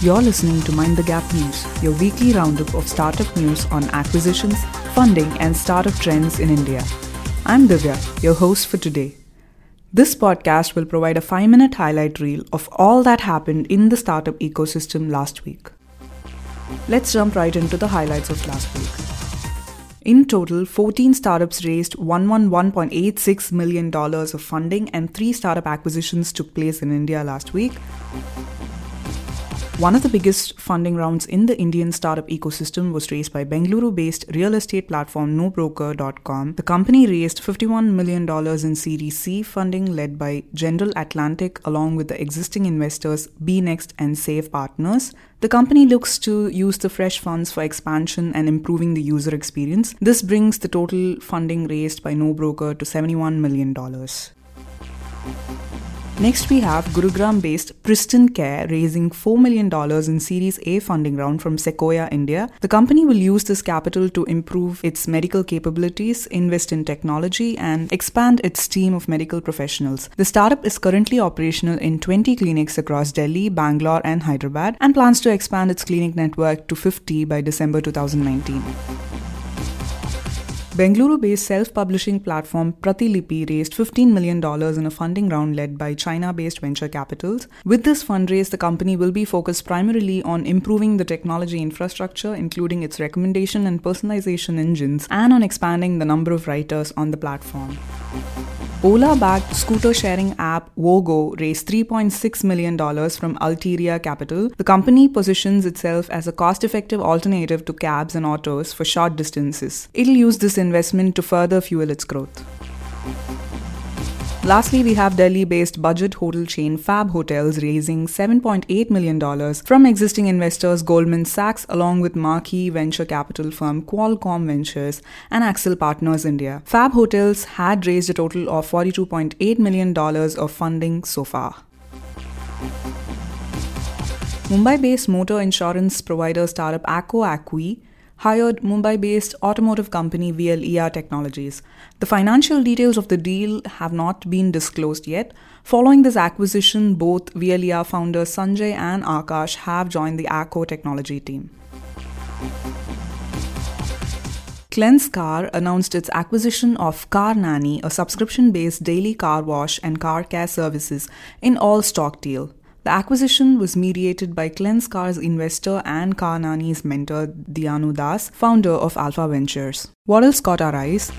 You're listening to Mind the Gap News, your weekly roundup of startup news on acquisitions, funding, and startup trends in India. I'm Divya, your host for today. This podcast will provide a 5 minute highlight reel of all that happened in the startup ecosystem last week. Let's jump right into the highlights of last week. In total, 14 startups raised $111.86 million of funding and 3 startup acquisitions took place in India last week. One of the biggest funding rounds in the Indian startup ecosystem was raised by Bengaluru based real estate platform NoBroker.com. The company raised $51 million in Series C funding led by General Atlantic along with the existing investors Beenext and SAIF Partners. The company looks to use the fresh funds for expansion and improving the user experience. This brings the total funding raised by NoBroker to $71 million. Next, we have Gurugram based Pristyn Care raising $4 million in Series A funding round from Sequoia India. The company will use this capital to improve its medical capabilities, invest in technology, and expand its team of medical professionals. The startup is currently operational in 20 clinics across Delhi, Bangalore, and Hyderabad and plans to expand its clinic network to 50 by December 2019. Bengaluru based self publishing platform Pratilipi raised $15 million in a funding round led by China based venture capitals. With this fundraise, the company will be focused primarily on improving the technology infrastructure, including its recommendation and personalization engines, and on expanding the number of writers on the platform. Ola backed scooter sharing app Vogo raised $3.6 million from Alteria Capital. The company positions itself as a cost effective alternative to cabs and autos for short distances. It'll use this investment to further fuel its growth. Lastly, we have Delhi based budget hotel chain Fab Hotels raising $7.8 million from existing investors Goldman Sachs along with marquee venture capital firm Qualcomm Ventures and Accel Partners India. Fab Hotels had raised a total of $42.8 million of funding so far. Mumbai based motor insurance provider startup Acko Acqui hired Mumbai based automotive company VLER Technologies. The financial details of the deal have not been disclosed yet. Following this acquisition, both VLER founders Sanjay and Akash have joined the Acko technology team. Cleanse Car announced its acquisition of Car Nanny, a subscription based daily car wash and car care services, in all stock deal. The acquisition was mediated by Cleanse Car's investor and Car Nanny's mentor, Dhianu Das, founder of Alfa Ventures. What else caught our eyes?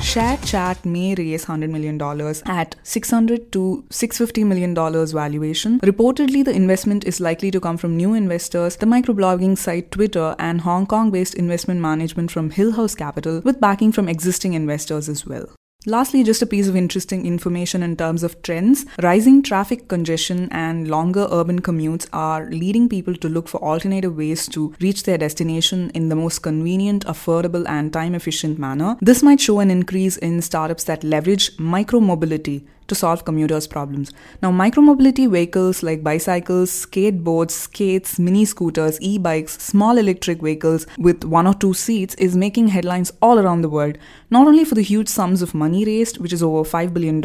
ShareChat may raise $100 million at 600 to $650 million valuation. Reportedly, the investment is likely to come from new investors, the microblogging site Twitter, and Hong Kong based investment management from Hillhouse Capital, with backing from existing investors as well. Lastly, just a piece of interesting information in terms of trends. Rising traffic congestion and longer urban commutes are leading people to look for alternative ways to reach their destination in the most convenient, affordable, and time efficient manner. This might show an increase in startups that leverage micromobility to solve commuters' problems. Now, micromobility vehicles like bicycles, skateboards, skates, mini scooters, e bikes, small electric vehicles with one or two seats is making headlines all around the world, not only for the huge sums of money raised, which is over $5 billion,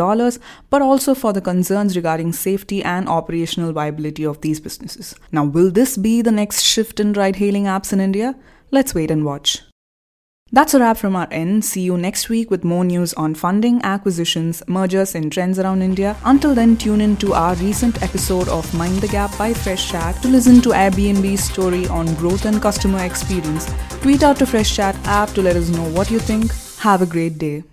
but also for the concerns regarding safety and operational viability of these businesses. Now, will this be the next shift in ride hailing apps in India? Let's wait and watch. That's a wrap from our end. See you next week with more news on funding, acquisitions, mergers, and trends around India. Until then, tune in to our recent episode of Mind the Gap by Fresh Chat to listen to Airbnb's story on growth and customer experience. Tweet out to Fresh Chat app to let us know what you think. Have a great day.